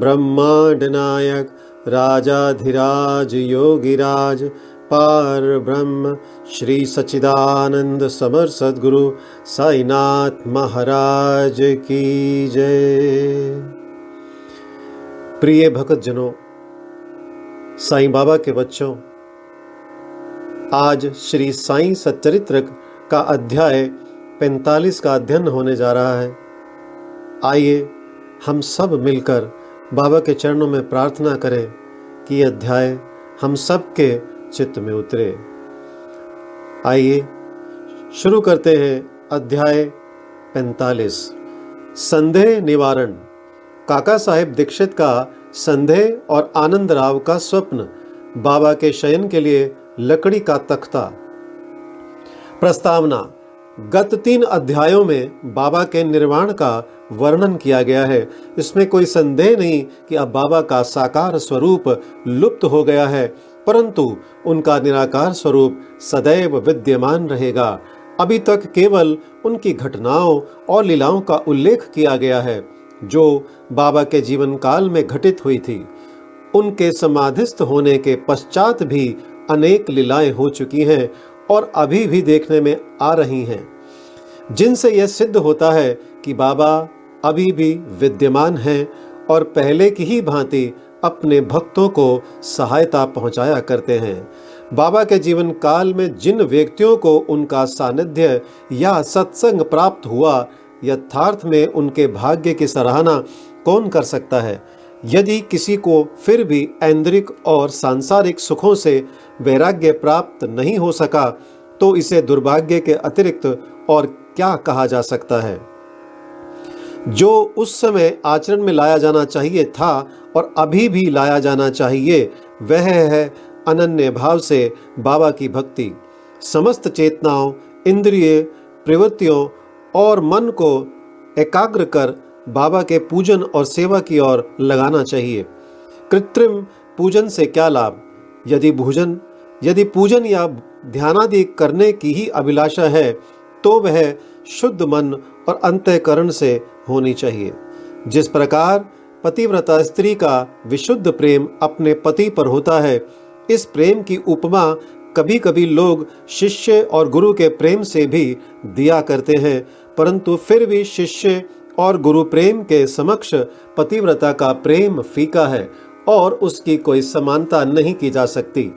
ब्रह्मांड नायक राजाधिराज, योगिराज पार ब्रह्म श्री सच्चिदानंद समर सदगुरु, साईनाथ महाराज की जय। प्रिय भक्त जनों साईं बाबा के बच्चों, आज श्री साईं सच्चरित्र का अध्याय 45 का अध्ययन होने जा रहा है। आइए हम सब मिलकर बाबा के चरणों में प्रार्थना करें कि यह अध्याय हम सब के चित्त में उतरे। आइए, शुरू करते हैं अध्याय 45 संदेह निवारण। काका साहेब दीक्षित का संदेह और आनंद राव का स्वप्न बाबा के शयन के लिए लकड़ी का तख्ता। प्रस्तावना गत तीन अध्यायों में बाबा के निर्वाण का वर्णन किया गया है। इसमें कोई संदेह नहीं कि अब बाबा का साकार स्वरूप लुप्त हो गया है, परंतु उनका निराकार स्वरूप सदैव विद्यमान रहेगा। अभी तक केवल उनकी घटनाओं और लीलाओं का उल्लेख किया गया है, जो बाबा के जीवन काल में घटित हुई थी। उनके समाधिस्थ होने के पश्चात भी अनेक लीलाएँ हो चुकी हैं और अभी भी देखने में आ रही हैं। जिनसे यह सिद्ध होता है कि बाबा अभी भी विद्यमान हैं और पहले की ही भांति अपने भक्तों को सहायता पहुँचाया करते हैं। बाबा के जीवन काल में जिन व्यक्तियों को उनका सानिध्य या सत्संग प्राप्त हुआ, यथार्थ में उनके भाग्य की सराहना कौन कर सकता है? यदि किसी को फिर भी ऐन्द्रिक और सांसारिक सुखों से वैराग्य प्राप्त नहीं हो सका तो इसे दुर्भाग्य के अतिरिक्त और क्या कहा जा सकता है? जो उस समय आचरण में लाया जाना चाहिए था और अभी भी लाया जाना चाहिए, वह है अनन्य भाव से बाबा की भक्ति। समस्त चेतनाओं, इंद्रिय, प्रवृत्तियों और मन को एकाग्र कर बाबा के पूजन और सेवा की ओर लगाना चाहिए। कृत्रिम पूजन से क्या लाभ? यदि भोजन, यदि पूजन या ध्यानादि करने की ही अभिलाषा है तो वह शुद्ध मन और अंतःकरण से होनी चाहिए। जिस प्रकार पतिव्रता स्त्री का विशुद्ध प्रेम अपने पति पर होता है, इस प्रेम की उपमा कभी कभी लोग शिष्य और गुरु के प्रेम से भी दिया करते हैं, परंतु फिर भी शिष्य और गुरु प्रेम के समक्ष पतिव्रता का प्रेम फीका है और उसकी कोई समानता नहीं की जा सकती।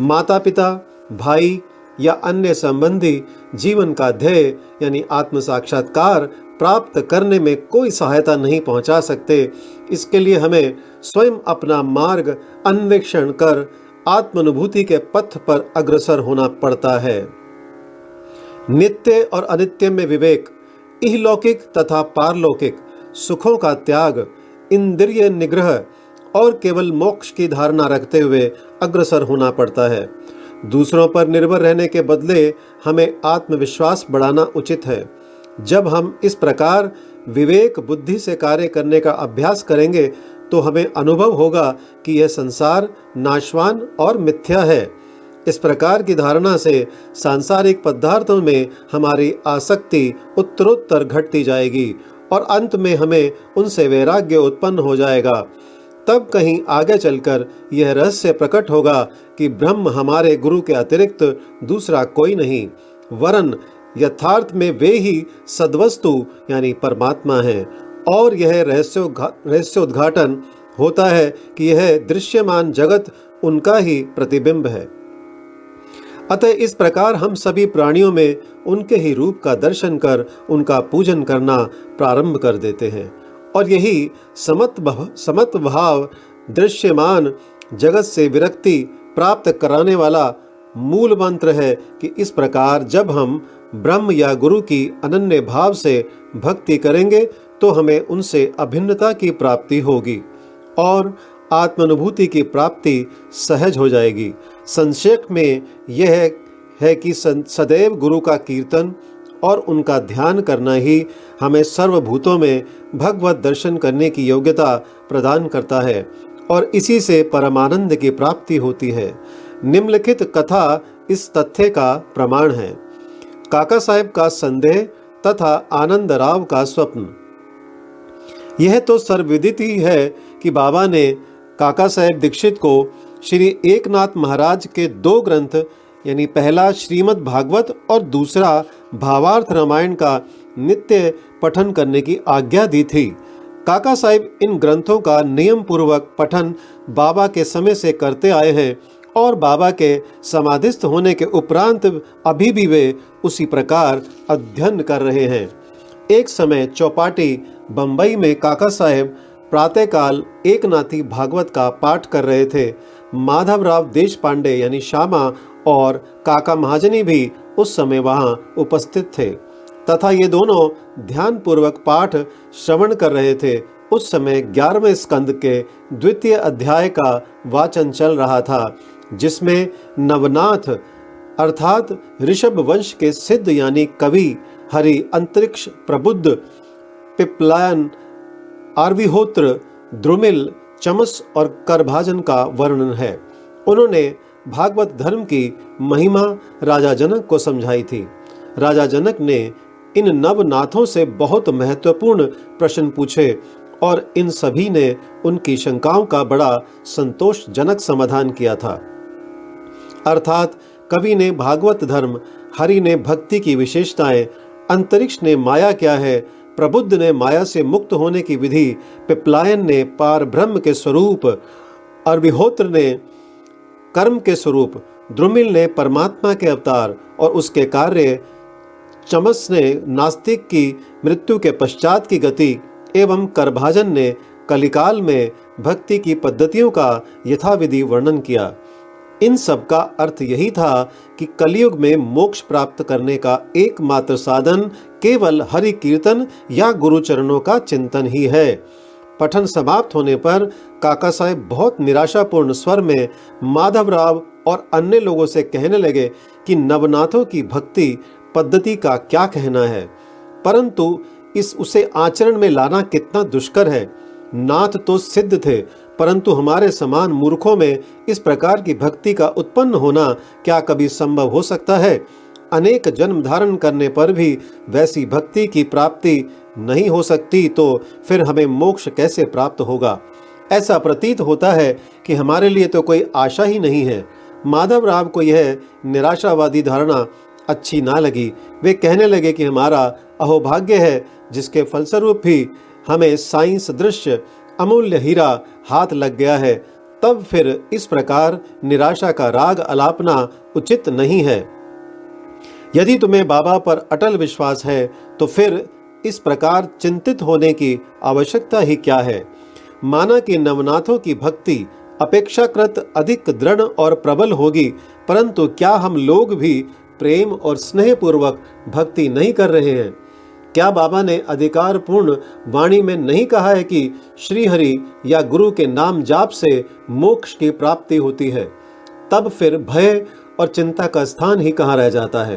माता पिता भाई या अन्य संबंधी जीवन का ध्येय यानी आत्म साक्षात्कार प्राप्त करने में कोई सहायता नहीं पहुँचा सकते। इसके लिए हमें स्वयं अपना मार्ग अन्वेषण कर आत्मानुभूति के पथ पर अग्रसर होना पड़ता है। नित्य और अनित्य में विवेक इहलौकिक तथा पारलौकिक सुखों का त्याग, इंद्रिय निग्रह और केवल मोक्ष की धारणा रखते हुए अग्रसर होना पड़ता है। दूसरों पर निर्भर रहने के बदले हमें आत्मविश्वास बढ़ाना उचित है। जब हम इस प्रकार विवेक बुद्धि से कार्य करने का अभ्यास करेंगे तो हमें अनुभव होगा कि यह संसार नाशवान और मिथ्या है। इस प्रकार की धारणा से सांसारिक पदार्थों में हमारी आसक्ति उत्तरोत्तर घटती जाएगी और अंत में हमें उनसे वैराग्य उत्पन्न हो जाएगा। तब कहीं आगे चलकर यह रहस्य प्रकट होगा कि ब्रह्म हमारे गुरु के अतिरिक्त दूसरा कोई नहीं, वरन यथार्थ में वे ही सद्वस्तु यानी परमात्मा हैं। और यह रहस्योद्घाटन होता है कि यह दृश्यमान जगत उनका ही प्रतिबिंब है। अतः इस प्रकार हम सभी प्राणियों में उनके ही रूप का दर्शन कर, उनका पूजन करना प्रारंभ कर देते हैं। और यही समत समत भाव, दृश्यमान, जगत से विरक्ति प्राप्त कराने वाला मूल मंत्र है कि इस प्रकार जब हम ब्रह्म या गुरु की अनन्य भाव से भक्ति करेंगे तो हमें उनसे अभिन्नता की प्राप्ति होगी। और आत्मानुभूति की प्राप्ति सहज हो जाएगी। संक्षेप में यह है कि सदैव गुरु का कीर्तन और उनका ध्यान करना ही हमें सर्वभूतों में भगवत दर्शन करने की योग्यता प्रदान करता है और इसी से परमानंद की प्राप्ति होती है। निम्नलिखित कथा इस तथ्य का प्रमाण है। काका साहेब का संदेह तथा आनंद राव का स्वप्न। यह तो सर्वविदित ही है कि बाबा ने काका साहेब दीक्षित को श्री एकनाथ महाराज के दो ग्रंथ, यानी पहला श्रीमद् भागवत और दूसरा भावार्थ रामायण का नित्य पठन करने की आज्ञा दी थी। काका साहिब इन ग्रंथों का नियम पूर्वक पठन बाबा के समय से करते आए हैं और बाबा के समाधिस्थ होने के उपरांत अभी भी वे उसी प्रकार अध्ययन कर रहे हैं। एक समय चौपाटी बंबई में काका साहेब प्रातःकाल एक नाथी भागवत का पाठ कर रहे थे। माधवराव देश पांडे यानी श्यामा और काका महाजनी भी उस समय वहाँ उपस्थित थे। तथा ये दोनों ध्यान पूर्वक पाठ श्रवण कर रहे थे। उस समय ग्यारहवें स्कंद के द्वितीय अध्याय का वाचन चल रहा था, जिसमें नवनाथ अर्थात ऋषभ वंश के सिद्ध यानी कवि हरि अंतरिक्ष प्रबुद्ध पिपलायन आर्विहोत्र, द्रुमिल, चमस और करभाजन का वर्णन है। उन्होंने भागवत धर्म की महिमा राजा जनक को समझाई थी। राजा जनक ने इन नवनाथों से बहुत महत्वपूर्ण प्रश्न पूछे और इन सभी ने उनकी शंकाओं का बड़ा संतोषजनक समाधान किया था। अर्थात कवि ने भागवत धर्म, हरि ने भक्ति की विशेषताएँ, अंतरिक्ष ने माया क्या है प्रबुद्ध ने माया से मुक्त होने की विधि पिपलायन ने पार ब्रह्म के स्वरूप, अरविहोत्र ने कर्म के स्वरूप, द्रुमिल ने परमात्मा के अवतार और उसके कार्य, चमस ने नास्तिक की मृत्यु के पश्चात की गति एवं करभाजन ने कलिकाल में भक्ति की पद्धतियों का यथाविधि वर्णन किया। इन सब का अर्थ यही था कि कलयुग में मोक्ष प्राप्त करने का एकमात्र साधन केवल हरि कीर्तन या गुरु चरणों का चिंतन ही है। पठन समाप्त होने पर काका साहेब बहुत निराशापूर्ण स्वर में माधवराव और अन्य लोगों से कहने लगे कि नवनाथों की भक्ति पद्धति का क्या कहना है? परंतु इस उसे आचरण में लाना कितना दुष्कर है। नाथ तो सिद्ध थे, परंतु हमारे समान मूर्खों में इस प्रकार की भक्ति का उत्पन्न होना क्या कभी संभव हो सकता है? अनेक जन्म धारण करने पर भी वैसी भक्ति की प्राप्ति नहीं हो सकती तो फिर हमें मोक्ष कैसे प्राप्त होगा? ऐसा प्रतीत होता है कि हमारे लिए तो कोई आशा ही नहीं है। माधव राव को यह निराशावादी धारणा अच्छी ना लगी। वे कहने लगे कि हमारा अहोभाग्य है, जिसके फलस्वरूप भी हमें साइंस दृश्य अमूल्य हीरा हाथ लग गया है, तब फिर इस प्रकार निराशा का राग अलापना उचित नहीं है। यदि तुम्हें बाबा पर अटल विश्वास है तो फिर इस प्रकार चिंतित होने की आवश्यकता ही क्या है? माना कि नवनाथों की भक्ति अपेक्षाकृत अधिक दृढ़ और प्रबल होगी, परंतु क्या हम लोग भी प्रेम और स्नेहपूर्वक भक्ति नहीं कर रहे हैं? क्या बाबा ने अधिकार पूर्ण वाणी में नहीं कहा है कि श्रीहरि या गुरु के नाम जाप से मोक्ष की प्राप्ति होती है? तब फिर भय और चिंता का स्थान ही कहाँ रह जाता है?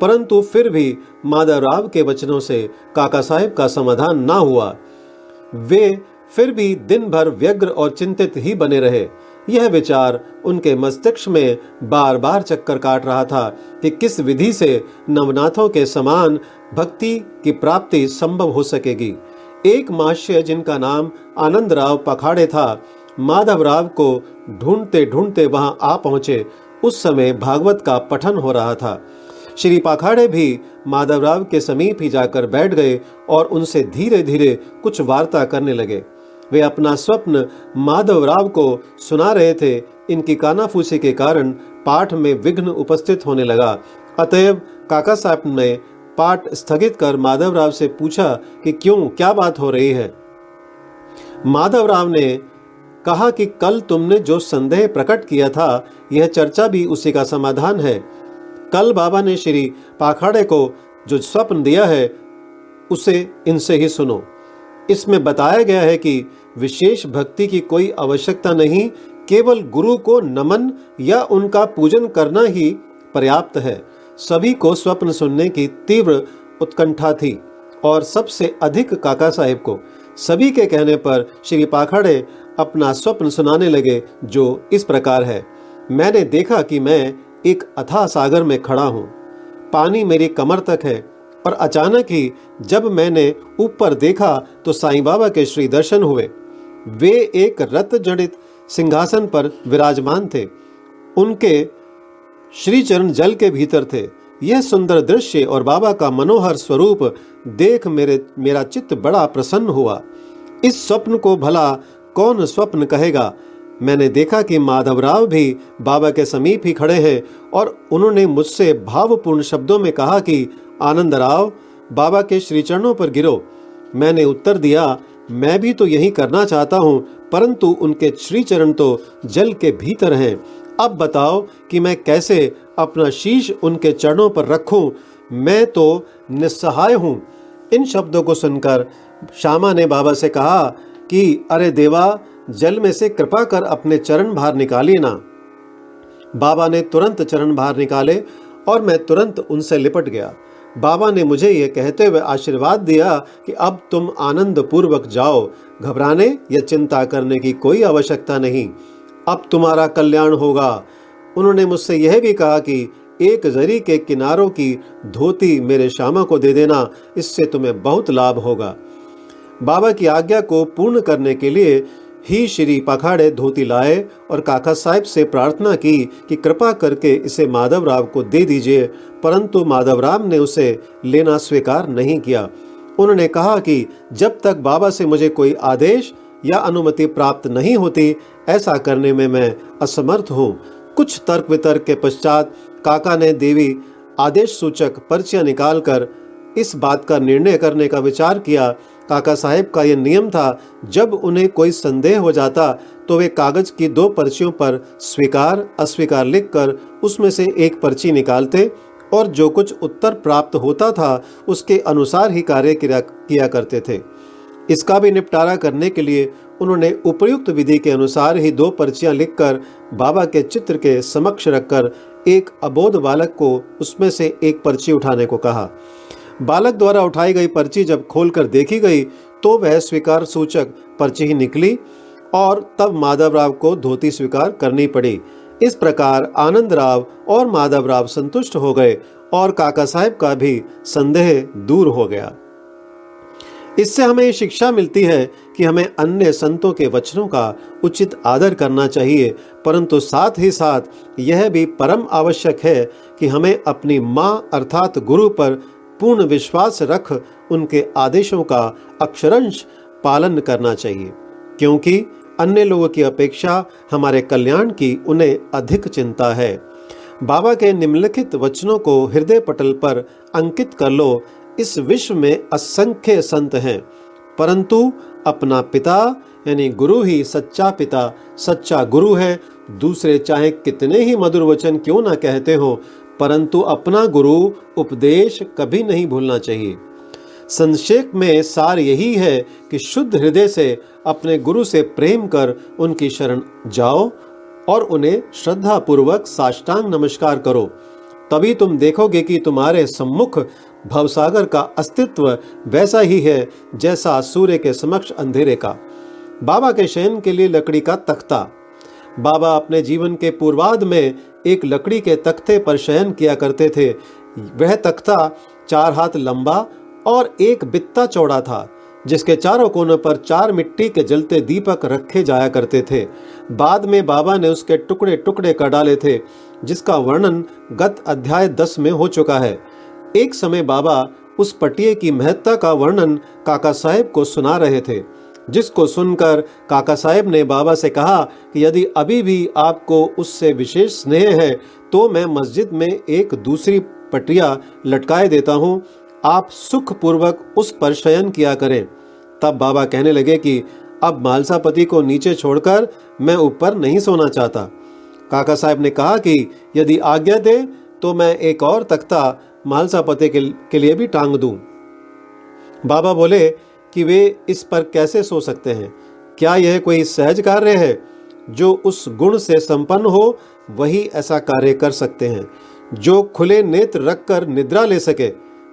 परंतु फिर भी माधवराव के वचनों से काका साहेब का समाधान ना हुआ। वे फिर भी दिन भर व्यग्र और चिंतित ही बने रहे। यह विचार उनके मस्तिष्क में बार बार चक्कर काट रहा था कि किस विधि से नवनाथों के समान भक्ति की प्राप्ति संभव हो सकेगी। एक माश्य जिनका नाम आनंद राव पखाड़े था माधव राव को ढूंढते ढूंढते वहाँ आ पहुँचे। उस समय भागवत का पठन हो रहा था। श्री पाखाड़े भी माधवराव के समीप ही जाकर बैठ गए और उनसे धीरे धीरे कुछ वार्ता करने लगे। वे अपना स्वप्न माधवराव को सुना रहे थे। इनकी कानाफूसी के कारण पाठ में विघ्न उपस्थित होने लगा। अतएव काका साहब ने पाठ स्थगित कर माधवराव से पूछा कि क्यों, क्या बात हो रही है? माधवराव ने कहा कि कल तुमने जो संदेह प्रकट किया था, यह चर्चा भी उसी का समाधान है। कल बाबा ने श्री पाखाड़े को जो स्वप्न दिया है, उसे इनसे ही सुनो। इसमें बताया गया है कि विशेष भक्ति की कोई आवश्यकता नहीं, केवल गुरु को नमन या उनका पूजन करना ही पर्याप्त है। सभी को स्वप्न सुनने की तीव्र उत्कंठा थी। और सबसे अधिक काका साहेब को, सभी के कहने पर श्री पाखड़े अपना स्वप्न सुनाने लगे, जो इस प्रकार है। मैंने देखा कि मैं एक अथाह सागर में खड़ा हूँ। पानी मेरी कमर तक है। और अचानक ही जब मैंने ऊपर देखा तो साईं बाबा के श्री दर्शन हुए। वे एक रत जड़ित सिंहासन पर विराजमान थे। उनके श्री चरण जल के भीतर थे। यह सुंदर दृश्य और बाबा का मनोहर स्वरूप देख मेरे, मेरा चित्त बड़ा प्रसन्न हुआ। इस स्वप्न को भला कौन स्वप्न कहेगा? मैंने देखा कि माधवराव भी बाबा के समीप ही खड़े हैं और उन्होंने मुझसे भावपूर्ण शब्दों में कहा कि आनंद राव बाबा के श्री चरणों पर गिरो। मैंने उत्तर दिया, मैं भी तो यही करना चाहता हूँ, परंतु उनके श्री चरण तो जल के भीतर हैं। अब बताओ कि मैं कैसे अपना शीश उनके चरणों पर रखूँ? मैं तो निस्सहाय हूँ। इन शब्दों को सुनकर श्यामा ने बाबा से कहा कि, अरे देवा, जल में से कृपा कर अपने चरण बाहर निकालिए ना। बाबा ने तुरंत चरण बाहर निकाले और मैं तुरंत उनसे लिपट गया। बाबा ने मुझे ये कहते हुए आशीर्वाद दिया कि अब तुम आनंद पूर्वक जाओ। घबराने या चिंता करने की कोई आवश्यकता नहीं। अब तुम्हारा कल्याण होगा। उन्होंने मुझसे यह भी कहा कि एक जरी के किनारों की धोती मेरे श्यामा को दे देना, इससे तुम्हें बहुत लाभ होगा। बाबा की आज्ञा को पूर्ण करने के लिए ही श्री पखाड़े धोती लाए और काका साहब से प्रार्थना की कि कृपा करके इसे माधवराव को दे दीजिए, परंतु माधवराव ने उसे लेना स्वीकार नहीं किया। उन्होंने कहा कि जब तक बाबा से मुझे कोई आदेश या अनुमति प्राप्त नहीं होती, ऐसा करने में मैं असमर्थ हूँ। कुछ तर्क वितर्क के पश्चात काका ने देवी आदेश सूचक पर्चियाँ निकालकर इस बात का निर्णय करने का विचार किया काका साहेब का यह नियम था, जब उन्हें कोई संदेह हो जाता तो वे कागज़ की दो पर्चियों पर स्वीकार, अस्वीकार लिखकर उसमें से एक पर्ची निकालते और जो कुछ उत्तर प्राप्त होता था, उसके अनुसार ही कार्य किया करते थे। इसका भी निपटारा करने के लिए उन्होंने उपयुक्त विधि के अनुसार ही दो पर्चियाँ लिखकर बाबा के चित्र के समक्ष रखकर एक अबोध बालक को उसमें से एक पर्ची उठाने को कहा। बालक द्वारा उठाई गई पर्ची जब खोलकर देखी गई तो वह स्वीकार सूचक पर्ची ही निकली और तब माधव राव को धोती स्वीकार करनी पड़ी। इस प्रकार आनंद राव और माधव राव संतुष्ट हो गए और काका साहेब का भी संदेह दूर हो गया। इससे हमें शिक्षा मिलती है कि हमें अन्य संतों के वचनों का उचित आदर करना चाहिए, परंतु साथ ही साथ यह भी परम आवश्यक है कि हमें अपनी माँ अर्थात गुरु पर पूर्ण विश्वास रख उनके आदेशों का अक्षरंश पालन करना चाहिए, क्योंकि अन्य लोगों की अपेक्षा हमारे कल्याण की उन्हें अधिक चिंता है। बाबा के निम्नलिखित वचनों को हृदय पटल पर अंकित कर लो, इस विश्व में असंख्य संत हैं, परंतु अपना पिता, यानी गुरु ही सच्चा पिता, सच्चा गुरु है, दूसरे चाहे कितने ही मधुर वचन क्यों ना कहते हो परंतु अपना गुरु उपदेश कभी नहीं भूलना चाहिए। संक्षेप में सार यही है कि शुद्ध हृदय से अपने गुरु से प्रेम कर उनकी शरण जाओ और उन्हें श्रद्धा पूर्वक साष्टांग नमस्कार करो। तभी तुम देखोगे कि तुम्हारे सम्मुख भवसागर का अस्तित्व वैसा ही है जैसा सूर्य के समक्ष अंधेरे का। बाबा के शयन के लिए लकड़ी का तख्ता। बाबा अपने जीवन के पूर्वाध में एक लकड़ी के तख्ते पर शयन किया करते थे। वह तख्ता चार हाथ लंबा और एक बित्ता चौड़ा था, जिसके चारों कोनों पर चार मिट्टी के जलते दीपक रखे जाया करते थे। बाद में बाबा ने उसके टुकड़े टुकड़े कर डाले थे, जिसका वर्णन गत अध्याय दस में हो चुका है। एक समय बाबा उस पटिए की महत्ता का वर्णन काका साहेब को सुना रहे थे। जिसको सुनकर काका साहेब ने बाबा से कहा कि यदि अभी भी आपको उससे विशेष स्नेह है तो मैं मस्जिद में एक दूसरी पटिया लटकाए देता हूँ। आप सुख पूर्वक उस पर शयन किया करें। तब बाबा कहने लगे कि, अब मालसापति को नीचे छोड़कर मैं ऊपर नहीं सोना चाहता। काका साहब ने कहा कि, यदि आज्ञा दे तो मैं एक और तख्ता मालसापति के लिए भी टांग दूँ। बाबा बोले कि वे इस पर कैसे सो सकते हैं? क्या यह कोई सहज कार्य है? जो उस गुण से संपन्न हो, वही ऐसा कार्य कर सकते हैं। जो खुले नेत्र रखकर निद्रा ले सके,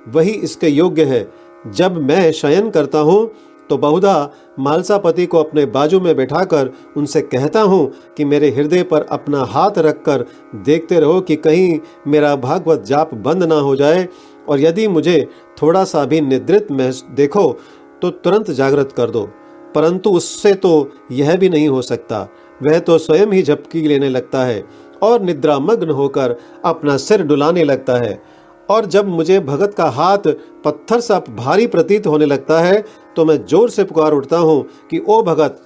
वही इसके योग्य है। जब मैं शयन करता हूँ तो बहुधा मालसापति को अपने बाजू में बैठाकर उनसे कहता हूँ कि मेरे हृदय पर अपना हाथ रखकर देखते रहो कि कहीं मेरा भागवत जाप बंद ना हो जाए, और यदि मुझे थोड़ा सा भी निद्रित में देखो तो तुरंत जागृत कर दो, परंतु उससे तो यह भी नहीं हो सकता। वह तो स्वयं ही झपकी लेने लगता है और निद्रामग्न होकर अपना सिर डुलाने लगता है। और जब मुझे भगत का हाथ पत्थर सा भारी प्रतीत होने लगता है तो मैं ज़ोर से पुकार उठता हूँ कि, ओ भगत!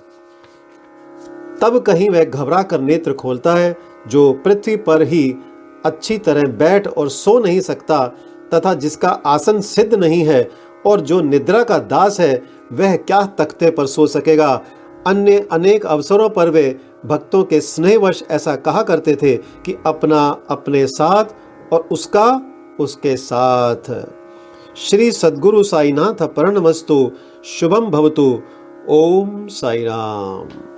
तब कहीं वह घबरा कर नेत्र खोलता है, जो पृथ्वी पर ही अच्छी तरह बैठ और सो नहीं सकता, तथा जिसका आसन सिद्ध नहीं है और जो निद्रा का दास है, वह क्या तख्ते पर सो सकेगा? अन्य अनेक अवसरों पर वे भक्तों के स्नेहवश ऐसा कहा करते थे कि अपना अपने साथ और उसका उसके साथ। श्री सदगुरु साईनाथ प्रणमस्तु शुभम भवतु। ओम साई राम